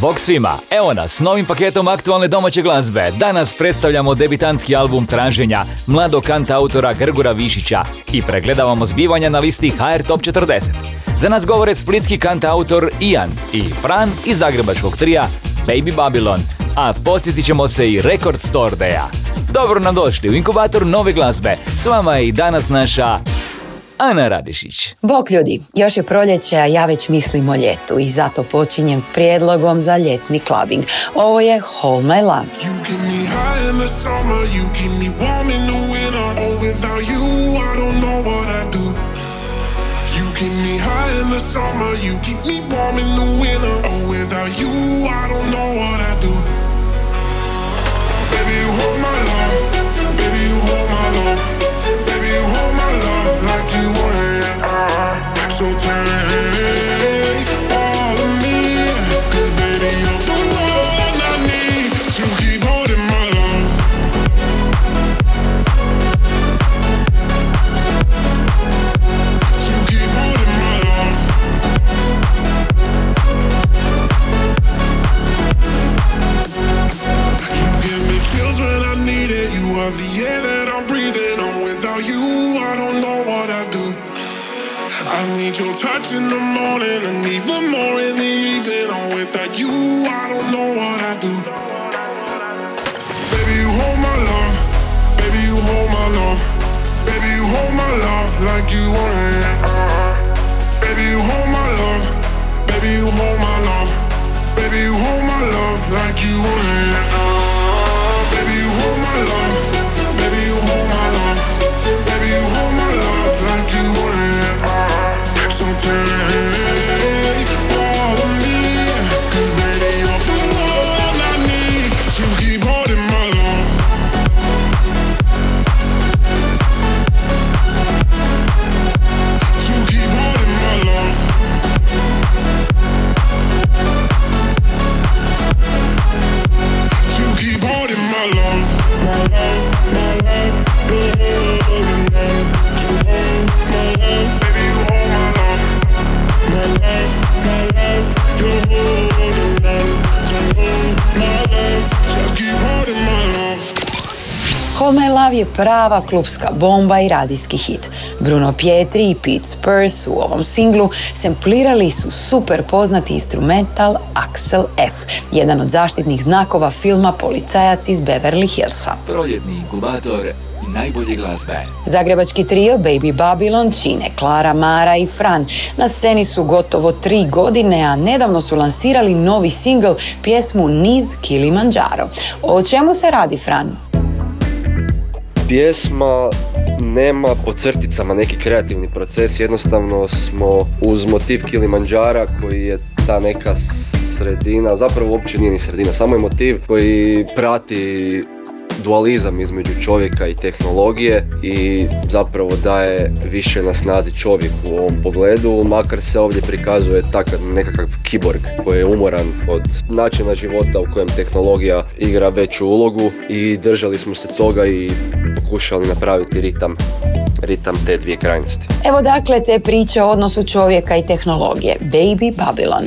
Bog svima, evo nas s novim paketom aktualne domaće glazbe. Danas predstavljamo debitanski album Traženja mladog kanta autora Grgura Višića i pregledavamo zbivanja na listi HR Top 40. Za nas govore splitski kanta autor Ian i Fran iz zagrebačkog trija Baby Babylon, a podsjetit ćemo se i Record Store Day-a. Dobro nam došli u inkubator nove glazbe. S vama je i danas naša Ana Radišić. Bok ljudi, još je proljeće, a ja već mislim o ljetu i zato počinjem s prijedlogom za ljetni clubbing. Ovo je Hold My Love. You keep me high in the summer, you keep me warm in the winter. Oh, without you, I don't know what I do. You keep me high in the summer, you keep me warm in the winter. Oh, without you, I don't know what I do. Baby, you hold my love, baby, you hold my love, so tight. Need your touch in the morning and even more in the evening. Oh, without you, I don't know what I do. Baby, you hold my love. Baby, you hold my love. Baby, you hold my love like you want it. Baby, you hold my love. Baby, you hold my love. Baby, you hold my love like you want it. Hold My Love je prava klubska bomba i radijski hit. Bruno Pietri i Pete Spurs u ovom singlu semplirali su super poznati instrumental Axel F, jedan od zaštitnih znakova filma Policajac iz Beverly Hillsa. Proljetni inkubator najbolje glazbe. Zagrebački trio Baby Babylon čine Klara, Mara i Fran. Na sceni su gotovo tri godine, a nedavno su lansirali novi singl, pjesmu Niz Kilimanjaro. O čemu se radi, Fran? Pjesma nema po crticama neki kreativni proces, jednostavno smo uz motiv Kilimanjara koji je ta neka sredina, zapravo uopće nije ni sredina, samo je motiv koji prati dualizam između čovjeka i tehnologije i zapravo daje više na snazi čovjek u ovom pogledu, makar se ovdje prikazuje takav nekakav kiborg koji je umoran od načina života u kojem tehnologija igra veću ulogu i držali smo se toga i pokušali napraviti ritam ritam te dvije krajnosti. Evo dakle te priče o odnosu čovjeka i tehnologije. Baby Babylon.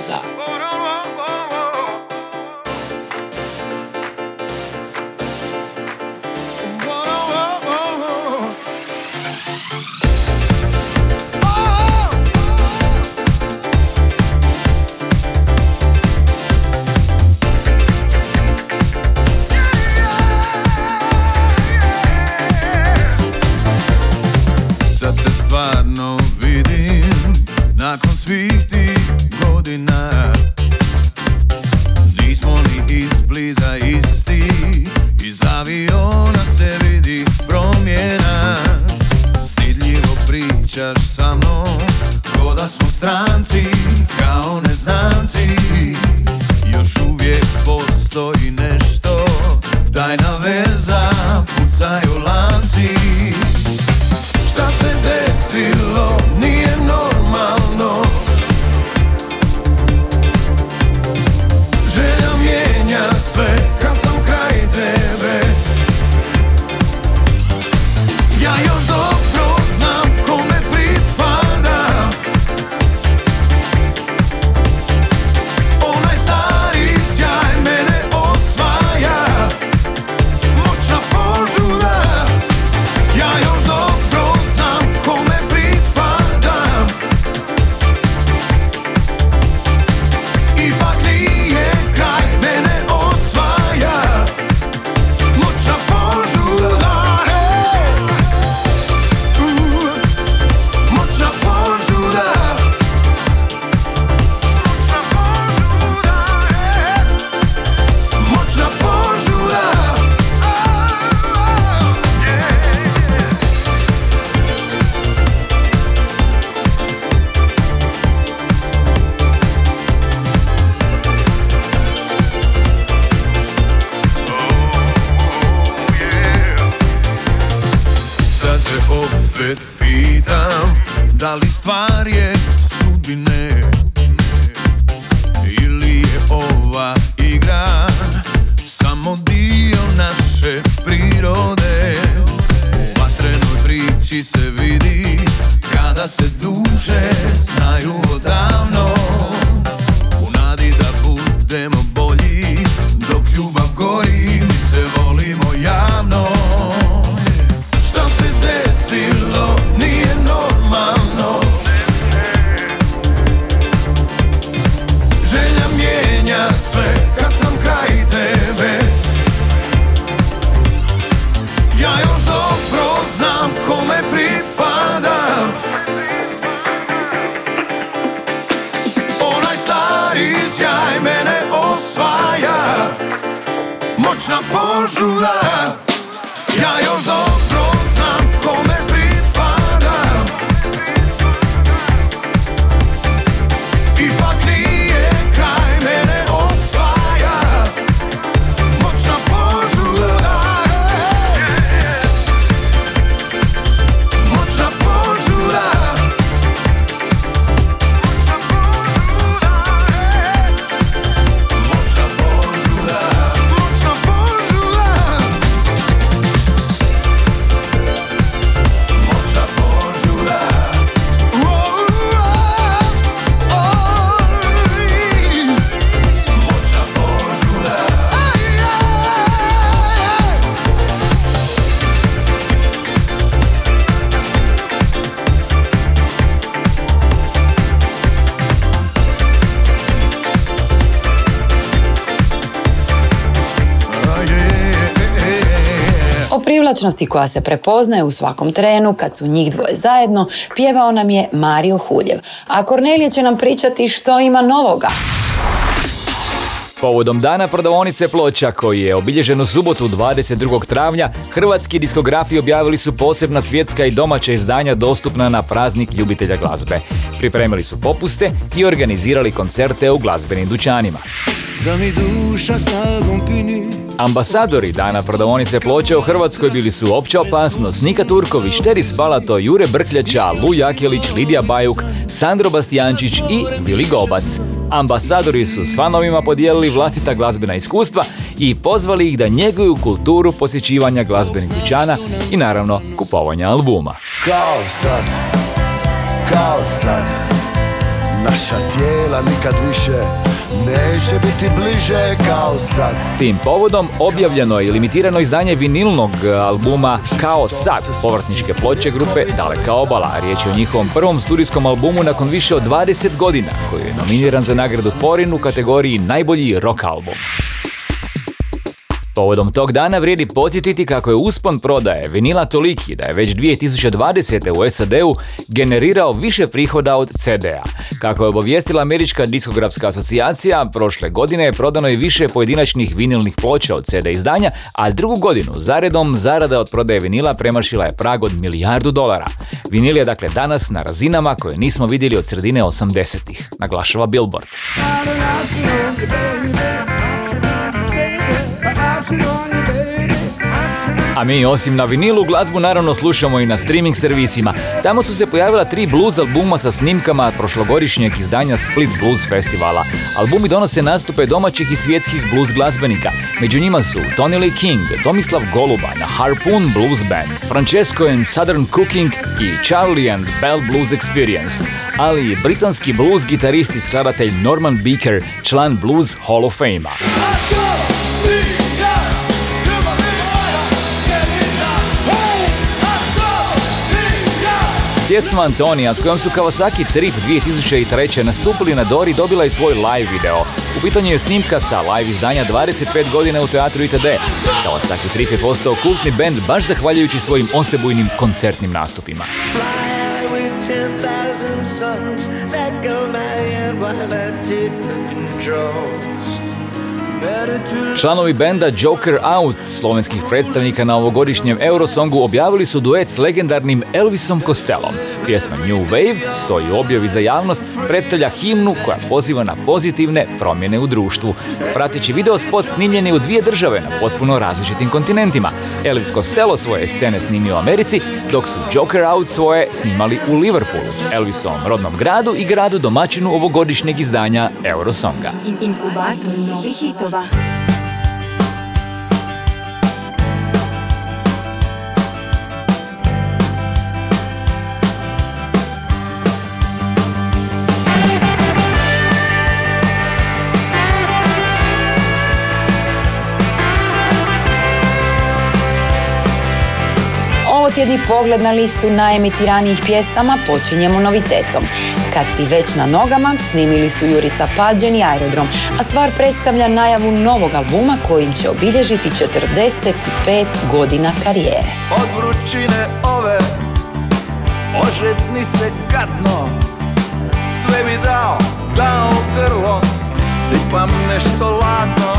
Glazbena Privlačnosti koja se prepoznaje u svakom trenu kad su njih dvoje zajedno, pjevao nam je Mario Huljev. A Kornelije će nam pričati što ima novoga. Povodom dana prodavonice ploča koji je obilježen u subotu 22. travnja, hrvatski diskografi objavili su posebna svjetska i domaća izdanja dostupna na praznik ljubitelja glazbe. Pripremili su popuste i organizirali koncerte u glazbenim dućanima. Da mi duša snagom pini Ambasadori dana prodavonice ploče u Hrvatskoj bili su Opća opasnost, Nika Turković, Teris Balato, Jure Brkljača, Lu Jakelić, Lidija Bajuk, Sandro Bastijančić i Vili Gobac. Ambasadori su s fanovima podijelili vlastita glazbena iskustva i pozvali ih da njeguju kulturu posjećivanja glazbenih dućana i naravno kupovanja albuma. Kao sad Kao sad Naša tijela nikad više Neće biti bliže kao sad Tim povodom objavljeno je limitirano izdanje vinilnog albuma Kao sad, povrtničke ploče grupe Daleka obala. Riječ je o njihovom prvom studijskom albumu nakon više od 20 godina, koji je nominiran za nagradu Porin u kategoriji Najbolji rock album. Povodom tog dana vrijedi podsjetiti kako je uspon prodaje vinila toliki da je već 2020. u SAD-u generirao više prihoda od CD-a. Kako je obavijestila Američka diskografska asocijacija, prošle godine je prodano i više pojedinačnih vinilnih ploča od CD izdanja, a drugu godinu zaredom zarada od prodaje vinila premašila je prag od milijardu dolara. Vinil je dakle danas na razinama koje nismo vidjeli od sredine 80-ih, naglašava Billboard. A mi osim na vinilu glazbu naravno slušamo i na streaming servisima. Tamo su se pojavila tri blues albuma sa snimkama prošlogodišnjeg izdanja Split Blues Festivala. Albumi donose nastupe domaćih i svjetskih blues glazbenika. Među njima su Tony Lee King, Tomislav Goluba na Harpoon Blues Band, Francesco and Southern Cooking i Charlie and Bell Blues Experience, ali i britanski blues gitarist i skladatelj Norman Beaker, član Blues Hall of Fame-a. Pjesma Antonija s kojom su Kawasaki Trip 2003. nastupili na Dori dobila i svoj live video. U pitanju je snimka sa live izdanja 25 godina u teatru ITD. Kawasaki Trip je postao kultni band baš zahvaljujući svojim osebujnim koncertnim nastupima. Članovi benda Joker Out, slovenskih predstavnika na ovogodišnjem Eurosongu, objavili su duet s legendarnim Elvisom Costellom. Pjesma New Wave stoji u objavi za javnost, predstavlja himnu koja poziva na pozitivne promjene u društvu. Prateći video spot snimljen je u dvije države na potpuno različitim kontinentima. Elvis Costello svoje scene snimio u Americi, dok su Joker Out svoje snimali u Liverpoolu, Elvisovom rodnom gradu i gradu domaćinu ovogodišnjeg izdanja Eurosonga. Inkubator novih hitova. Bye. Ovotjedni pogled na listu najemitiranijih pjesama počinjemo novitetom. Kad si već na nogama, snimili su Jurica Pađen i Aerodrom, a stvar predstavlja najavu novog albuma kojim će obilježiti 45 godina karijere. Od vrućine ove Ožetni se gadno Sve bi dao, dao grlo Sipam nešto ladno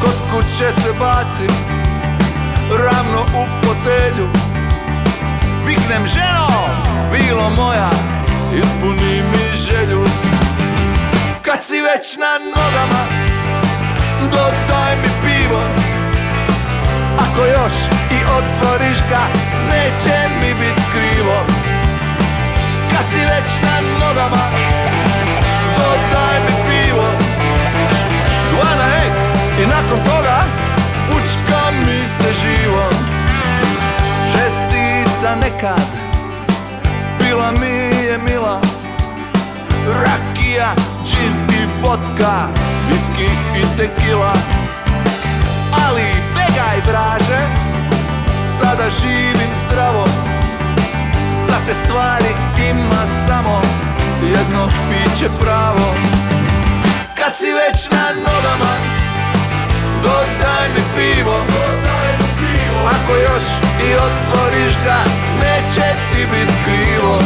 Kod kuće se bacim Ravno u fotelju. Viknem ženo, bilo moja Ispuni mi želju. Kad si već na nogama Dodaj mi pivo. Ako još i otvoriš ga Neće mi bit krivo. Kad si već na nogama Dodaj mi nekad. Bila mi je mila. Rakija, džin i vodka Viski i tekila. Ali begaj vraže Sada živim zdravo. Za te stvari ima samo jedno piće pravo. Kad si već na nogama Dodaj mi pivo Ako još i otvoriš ga Neće ti bit krivo.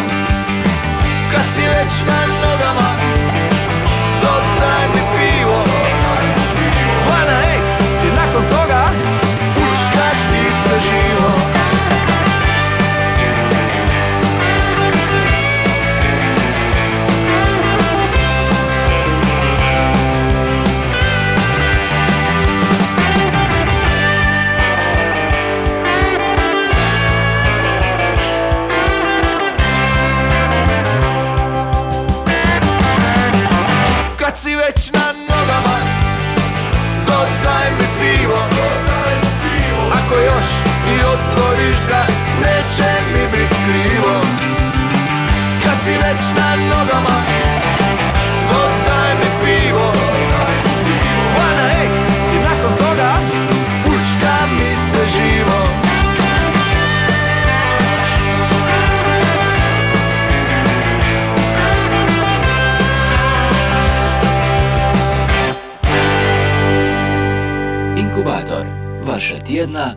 Kad si već na nogama vaša tjedna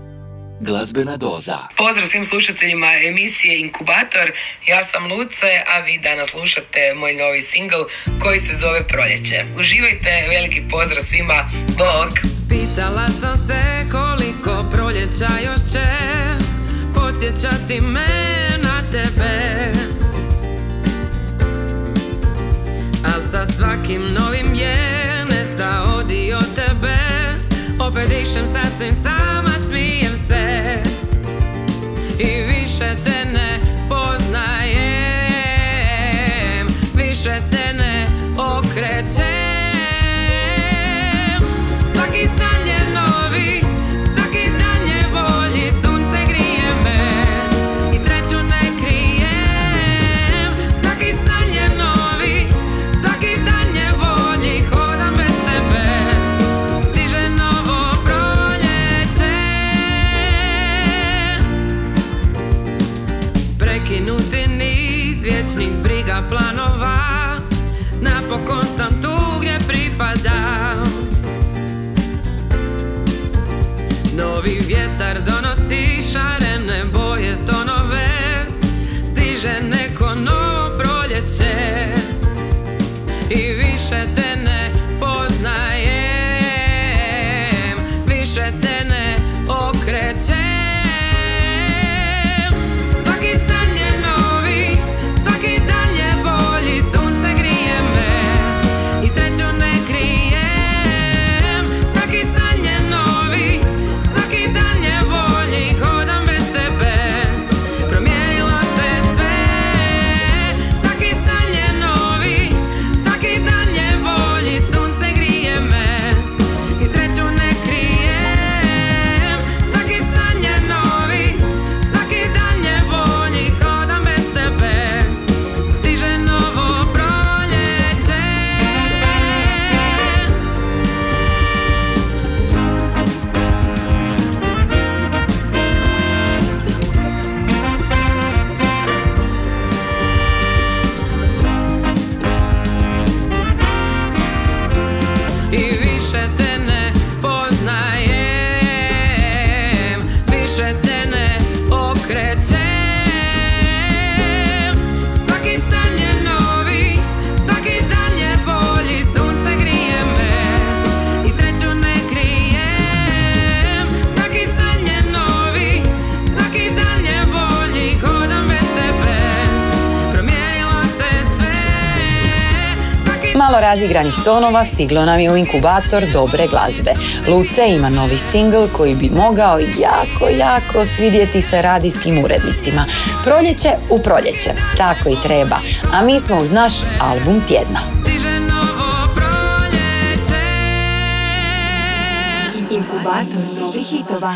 glazbena doza. Pozdrav svim slušateljima emisije Inkubator, ja sam Luce, a vi danas slušate moj novi singl koji se zove Proljeće. Uživajte, veliki pozdrav svima, bog! Pitala sam se koliko proljeća još će Podsjećati me na tebe Al sa svakim novim je nestao dio tebe Opet dišem sasvim sama, se I više te Novi vjetar donosi Malo razigranih tonova stiglo nam je u inkubator dobre glazbe. Luce ima novi singl koji bi mogao jako, jako svidjeti se radijskim urednicima. Proljeće u proljeće, tako i treba. A mi smo uz naš album tjedna. Inkubator novih hitova.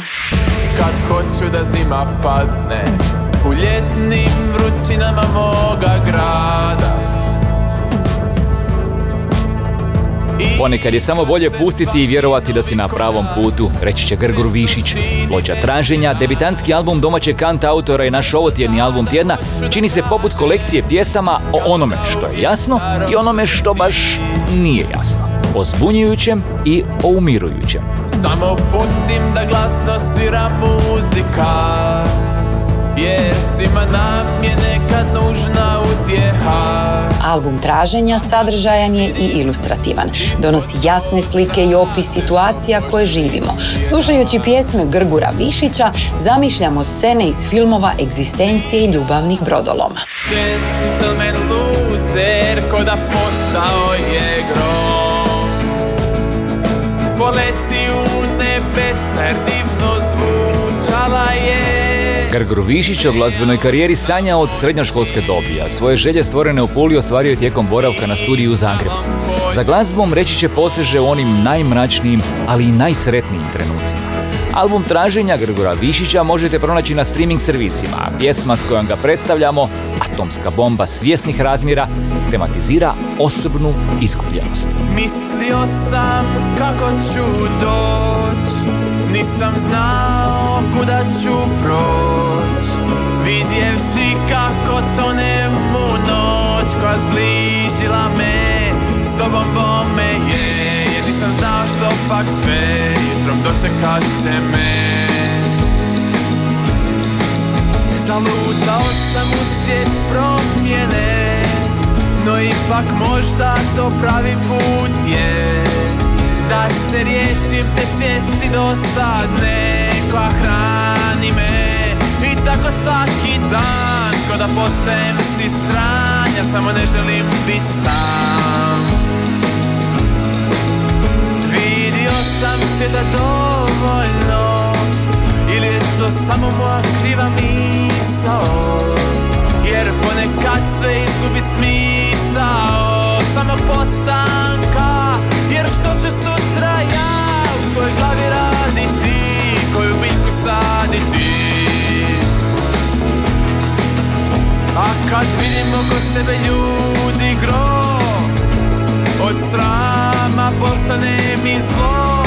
Kad hoću da zima padne U ljetnim vrućinama moga grada Ponekad je samo bolje pustiti i vjerovati da si na pravom putu, reći će Grgur Višić. Ploča traženja, debitanski album domaćeg kanta autora i naš ovotjedni album tjedna čini se poput kolekcije pjesama o onome što je jasno i onome što baš nije jasno. O zbunjujućem i o umirujućem. Samo pustim da glasno svira muzika Jer svima nam je nekad nužna utjeha Album traženja sadržajan je i ilustrativan. Donosi jasne slike i opis situacija koje živimo. Slušajući pjesme Grgura Višića, zamišljamo scene iz filmova egzistencije i ljubavnih brodoloma. Gentleman loser ko da postao je grom Poleti Grgur Višić o glazbenoj karijeri sanja od srednjoškolske dobi, a svoje želje stvorene u Puli ostvario je tijekom boravka na studiju u Zagrebu. Za glazbom reći će poseže u onim najmračnijim, ali i najsretnijim trenucima. Album traženja Grgura Višića možete pronaći na streaming servisima, a pjesma s kojom ga predstavljamo, Atomska bomba svjesnih razmjera, tematizira osobnu izgubljenost. Mislio sam kako ću doć Nisam znao kuda ću proć. Vidjevši kako tonem u noć Koja zbližila me S tobom bome je. Jer nisam znao što pak sve Jutrom dočekat će me. Zalutao sam u svijet promjene No ipak možda to pravi put je Da se riješim te svijesti dosadne Koja hrani me. I tako svaki dan Ko da postajem si stran Ja samo ne želim bit sam. Vidio sam svijeta dovoljno Ili je to samo moja kriva misao? Jer ponekad sve izgubi smisao Samog postanka Jer što će sutra ja u svojoj glavi raditi Koju biljku saditi? A kad vidim oko sebe ljudi gro Od srama postane mi zlo.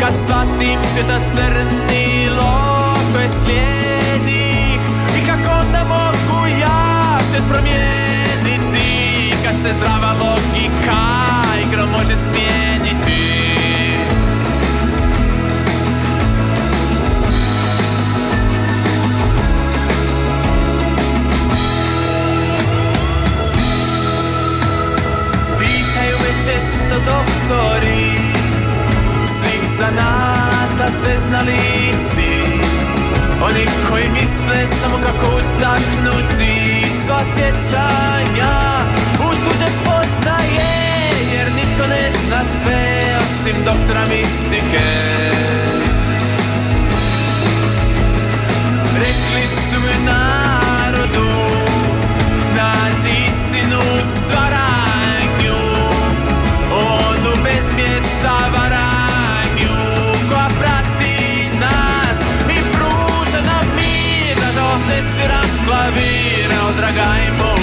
Kad shvatim svijeta crnilo koje slijedi I kako onda mogu ja svijet promijeniti? Kad se zdrava logika igrom može smijeniti. Pitaju me često doktori Svih zanata sve znalici Oni koji misle samo kako utaknuti Sva sjećanja u tuđe ne zna sve osim doktora mistike. Rekli su mi narodu Nađi istinu u stvaranju. Onu bez mjesta varanju Koja prati nas i pruža nam mir. Nažalost ne sviram klavir, odragajmo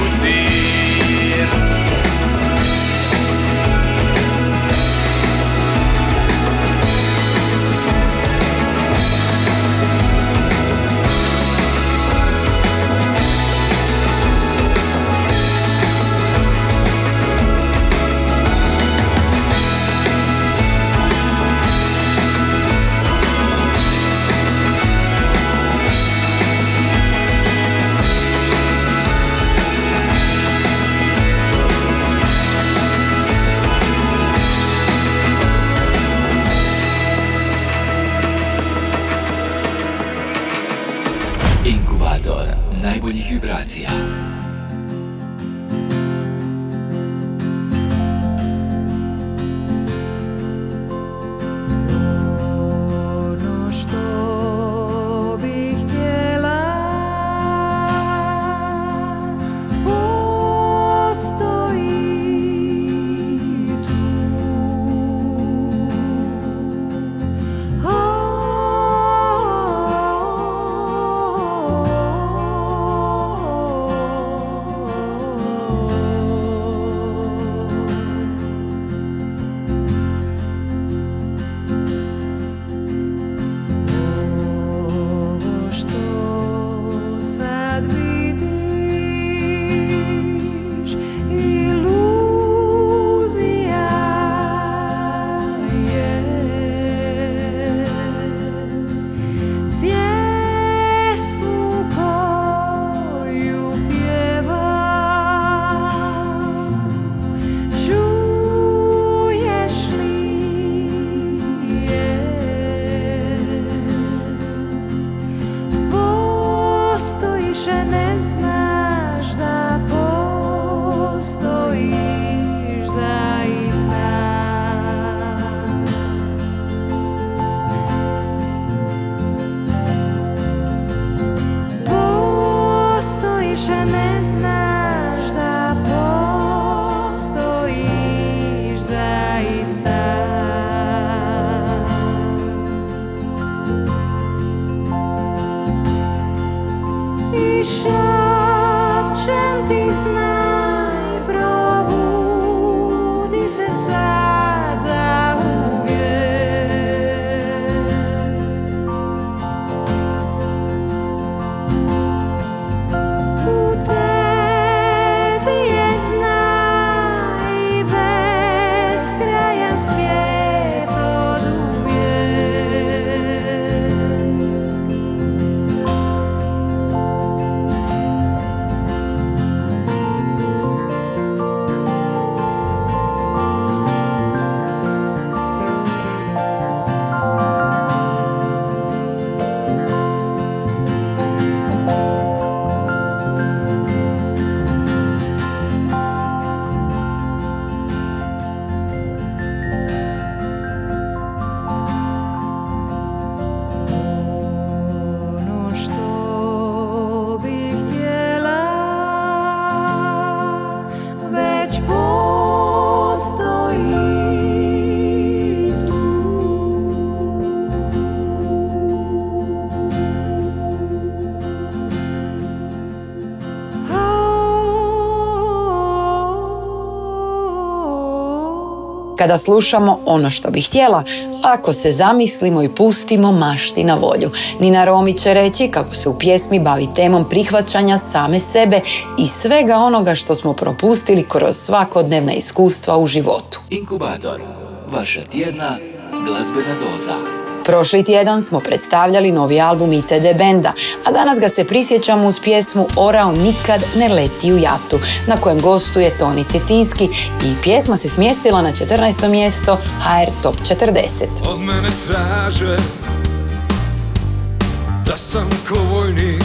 Jesus. Kada slušamo ono što bi htjela, ako se zamislimo i pustimo mašti na volju. Nina Romi će reći kako se u pjesmi bavi temom prihvaćanja same sebe i svega onoga što smo propustili kroz svakodnevna iskustva u životu. Inkubator, vaša tjedna glazbena doza. Prošli tjedan smo predstavljali novi album ITD Benda, a danas ga se prisjećamo uz pjesmu Orao nikad ne leti u jatu, na kojem gostuje Toni Cetinski i pjesma se smjestila na 14. mjesto HR Top 40. Od mene traže Da sam ko vojnik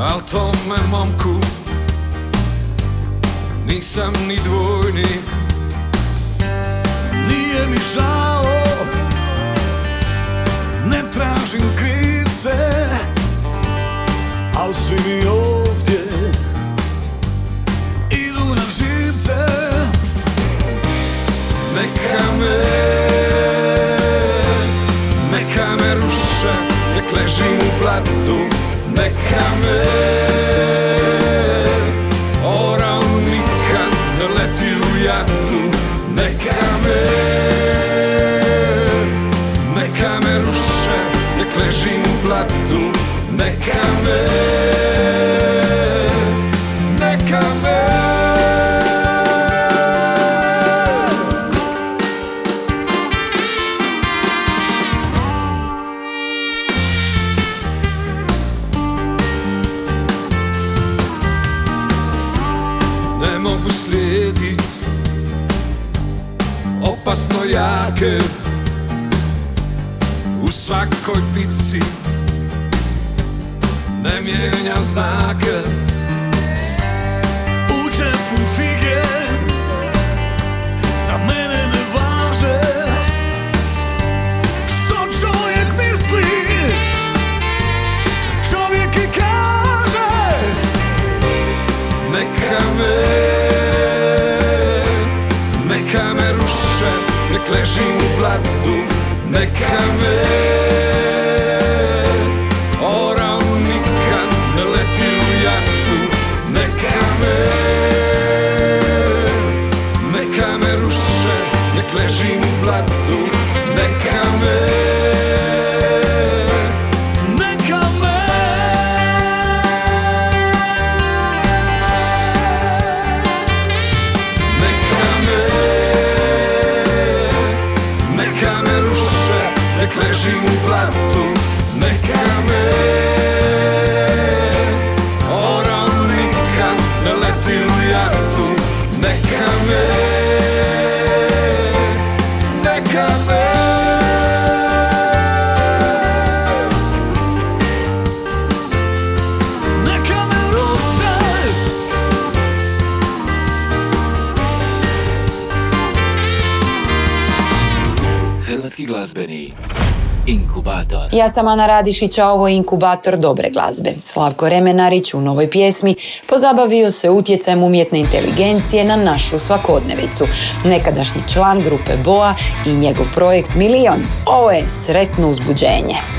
Al tome momku Nisam ni dvojnik Nije mi žao Tražim krivce Al svi mi ovdje Idu na živce. Neka me, neka me ruše, nek ležim u blatu, neka me jake U svakoj pici Ne znake sam Ana Radišić, a ovo je inkubator dobre glazbe. Slavko Remenarić u novoj pjesmi pozabavio se utjecajem umjetne inteligencije na našu svakodnevicu. Nekadašnji član grupe Boa i njegov projekt Milion. Ovo je sretno uzbuđenje.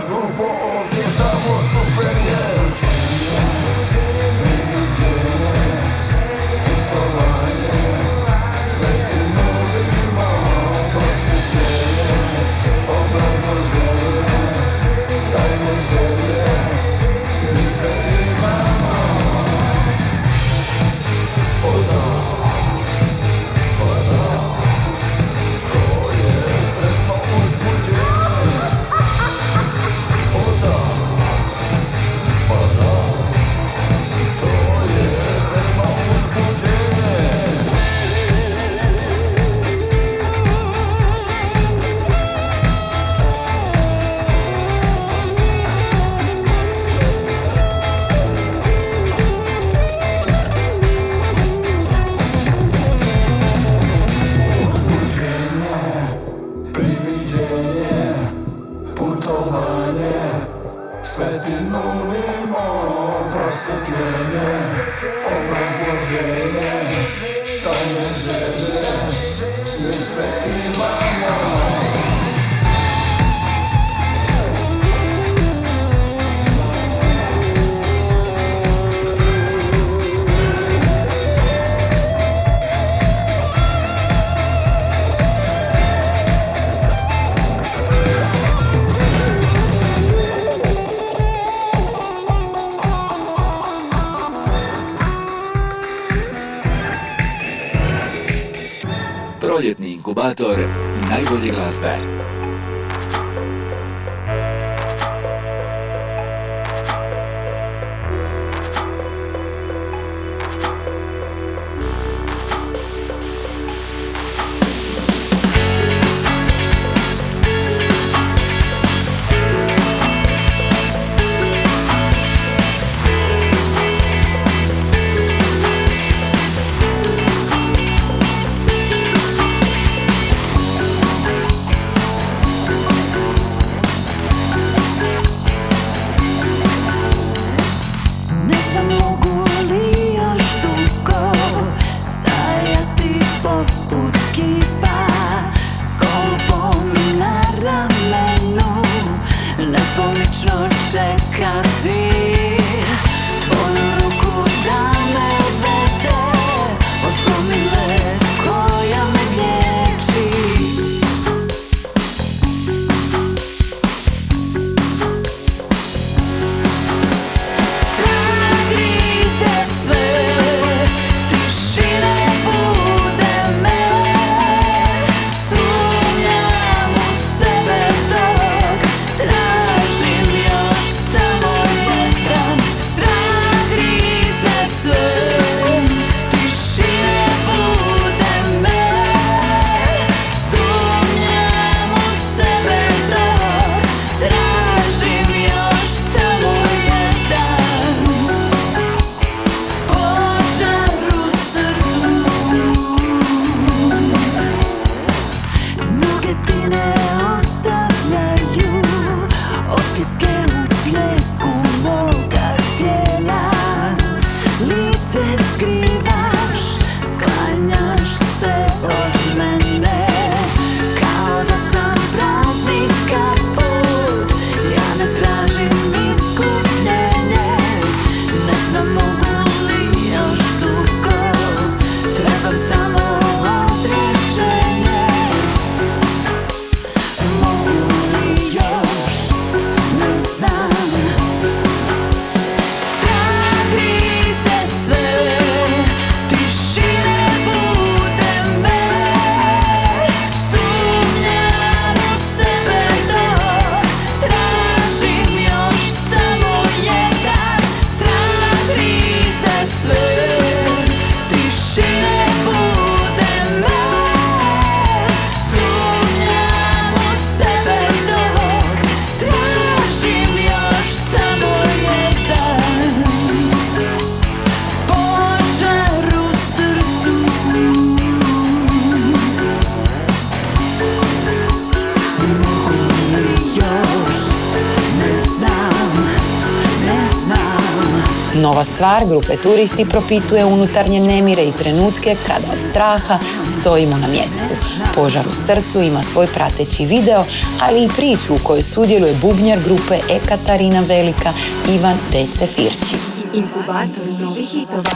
robo inkubator najbolje glazbe. Stvar grupe Turisti propituje unutarnje nemire i trenutke kada od straha stojimo na mjestu. Požar u srcu ima svoj prateći video, ali i priču u kojoj sudjeluje bubnjar grupe Ekatarina Velika Ivan Dece hitova.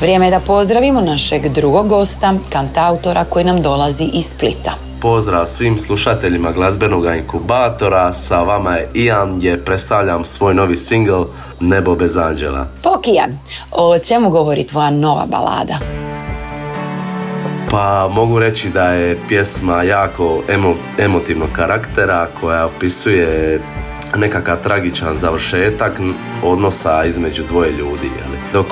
Vrijeme je da pozdravimo našeg drugog gosta, kantautora koji nam dolazi iz Splita. Pozdrav svim slušateljima glazbenog inkubatora, sa vama je Ian gdje predstavljam svoj novi single Nebo bez anđela. Fokija, o čemu govori tvoja nova balada? Pa mogu reći da je pjesma jako emo, emotivnog karaktera koja opisuje nekakav tragičan završetak odnosa između dvoje ljudi. Jeli? Dok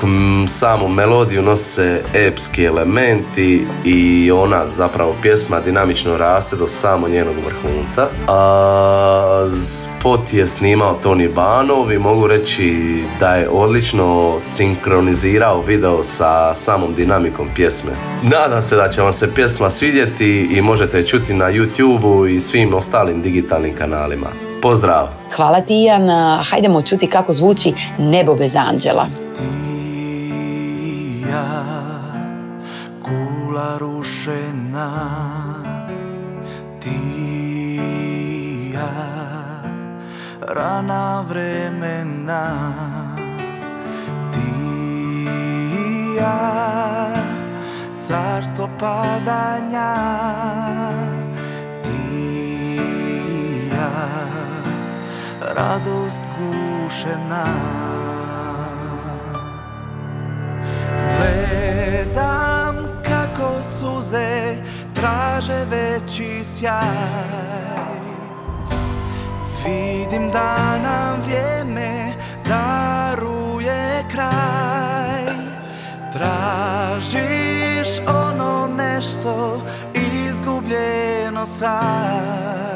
samu melodiju nose epski elementi i ona zapravo pjesma dinamično raste do samo njenog vrhunca. A, spot je snimao Toni Banov i mogu reći da je odlično sinkronizirao video sa samom dinamikom pjesme. Nadam se da će vam se pjesma svidjeti i možete je čuti na YouTubeu i svim ostalim digitalnim kanalima. Pozdrav! Hvala ti Ian, hajdemo čuti kako zvuči Nebo bez anđela. ja Kula rušena Ti ja Rana vremena Ti ja Carstvo padanja Ti ja Radost gušena. Gledam kako suze traže veći sjaj. Vidim da nam vrijeme daruje kraj. Tražiš ono nešto izgubljeno sad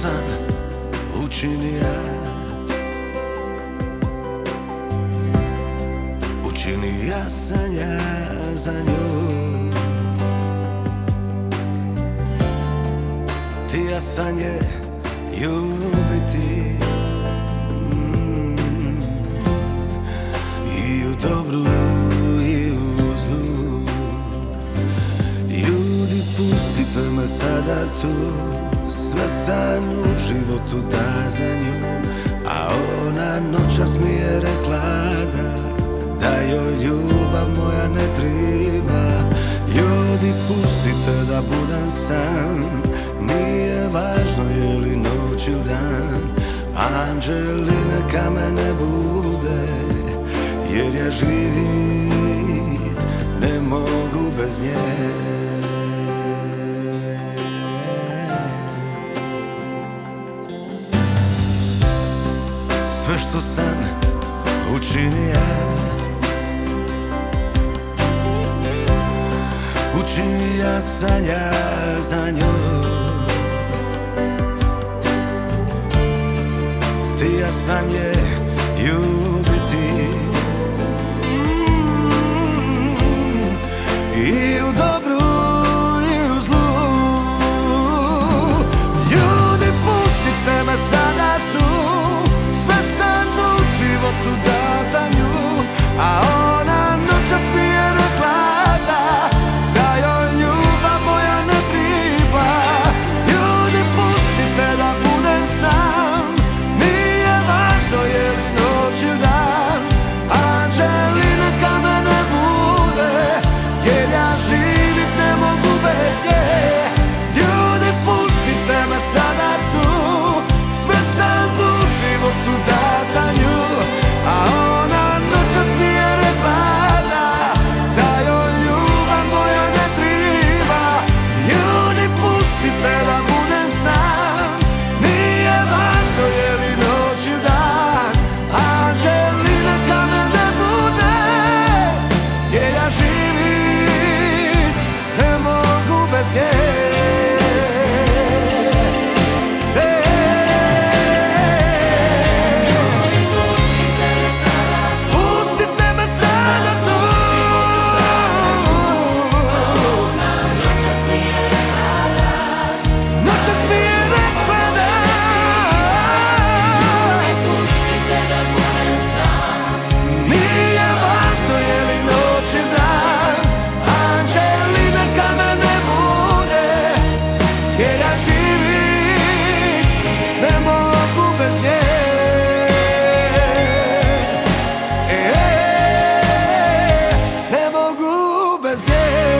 sam učinija Učini ja sam ja za nju. Ti ja sam je ljubiti Mm. I u dobru i u zlu. Ljudi pustite me sada tu sve sanju životu da za nju A ona noćas mi je rekla da Da joj ljubav moja ne triba. Ljudi pustite da budem sam Nije važno je li noć ili dan. Anđeli neka me ne bude Jer ja živit ne mogu bez njega što sam učinija Učinija sam ja za nju. Ti ja sam je ljubiti mm. I u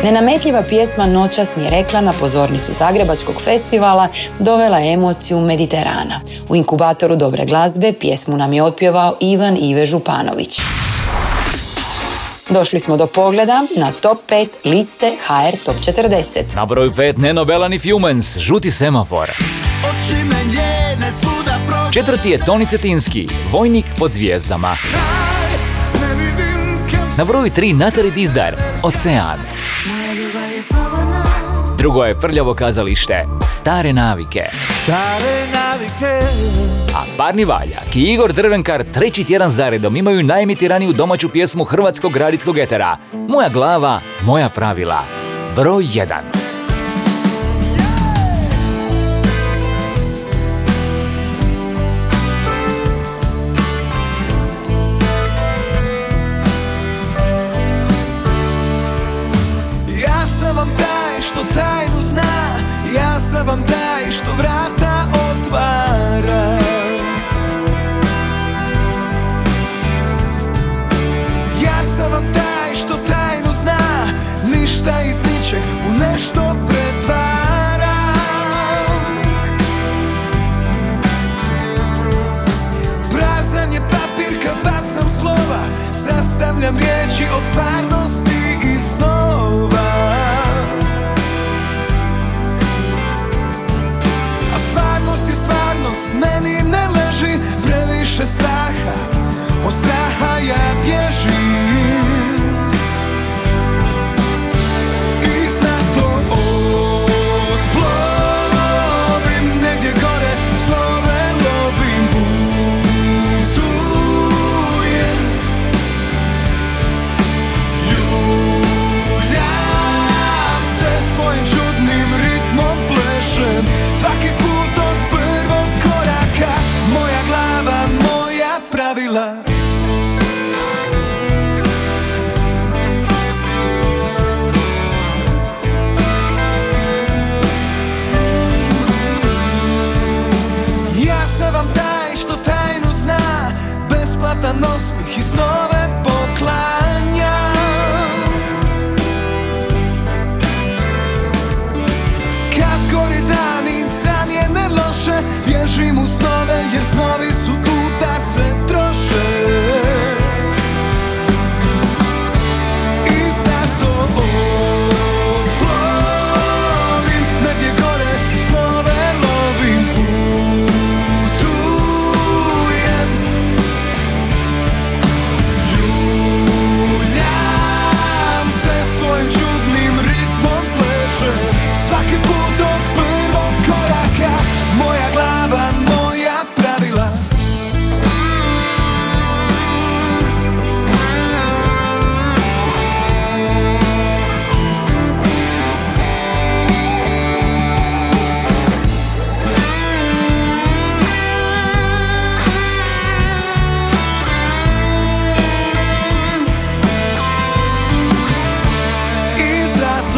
Nenametljiva pjesma Noćas mi je rekla na pozornicu Zagrebačkog festivala dovela emociju Mediterana. U inkubatoru dobre glazbe pjesmu nam je otpjevao Ivan Ive Županović. Došli smo do pogleda na top 5 liste HR Top 40. Na broj 5 Neno Belani Humans, žuti semafor. Četvrti je Toni Cetinski, vojnik pod zvijezdama. Na broju 3 Natari Dizdar, Ocean. Drugo je prljavo kazalište, stare navike. Stare navike. A Parni Valjak i Igor Drvenkar treći tjedan zaredom imaju najemitiraniju domaću pjesmu hrvatskog radijskog etera. Moja glava, moja pravila. Broj 1.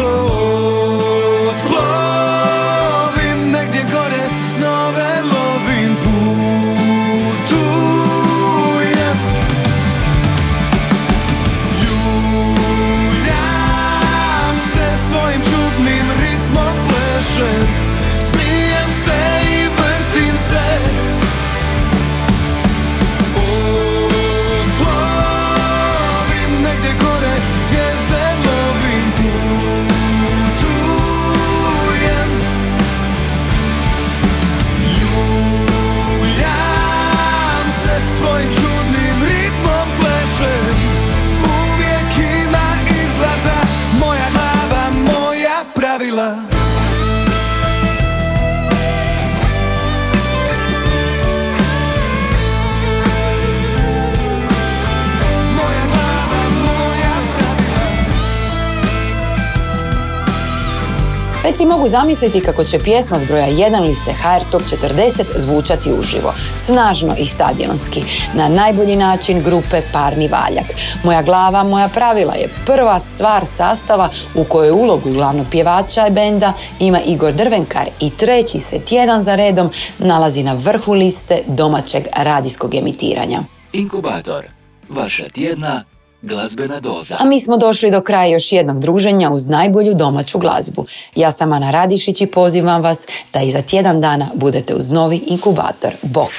Oh. Si mogu zamisliti kako će pjesma s broja 1 liste HR Top 40 zvučati uživo, snažno i stadionski, na najbolji način grupe Parni valjak. Moja glava, moja pravila je prva stvar sastava u kojoj ulogu glavnog pjevača benda ima Igor Drvenkar i treći se tjedan za redom nalazi na vrhu liste domaćeg radijskog emitiranja. Inkubator. Vaša tjedna glazbena doza. A mi smo došli do kraja još jednog druženja uz najbolju domaću glazbu. Ja sam Ana Radišić i pozivam vas da i za tjedan dana budete uz novi inkubator. Bok!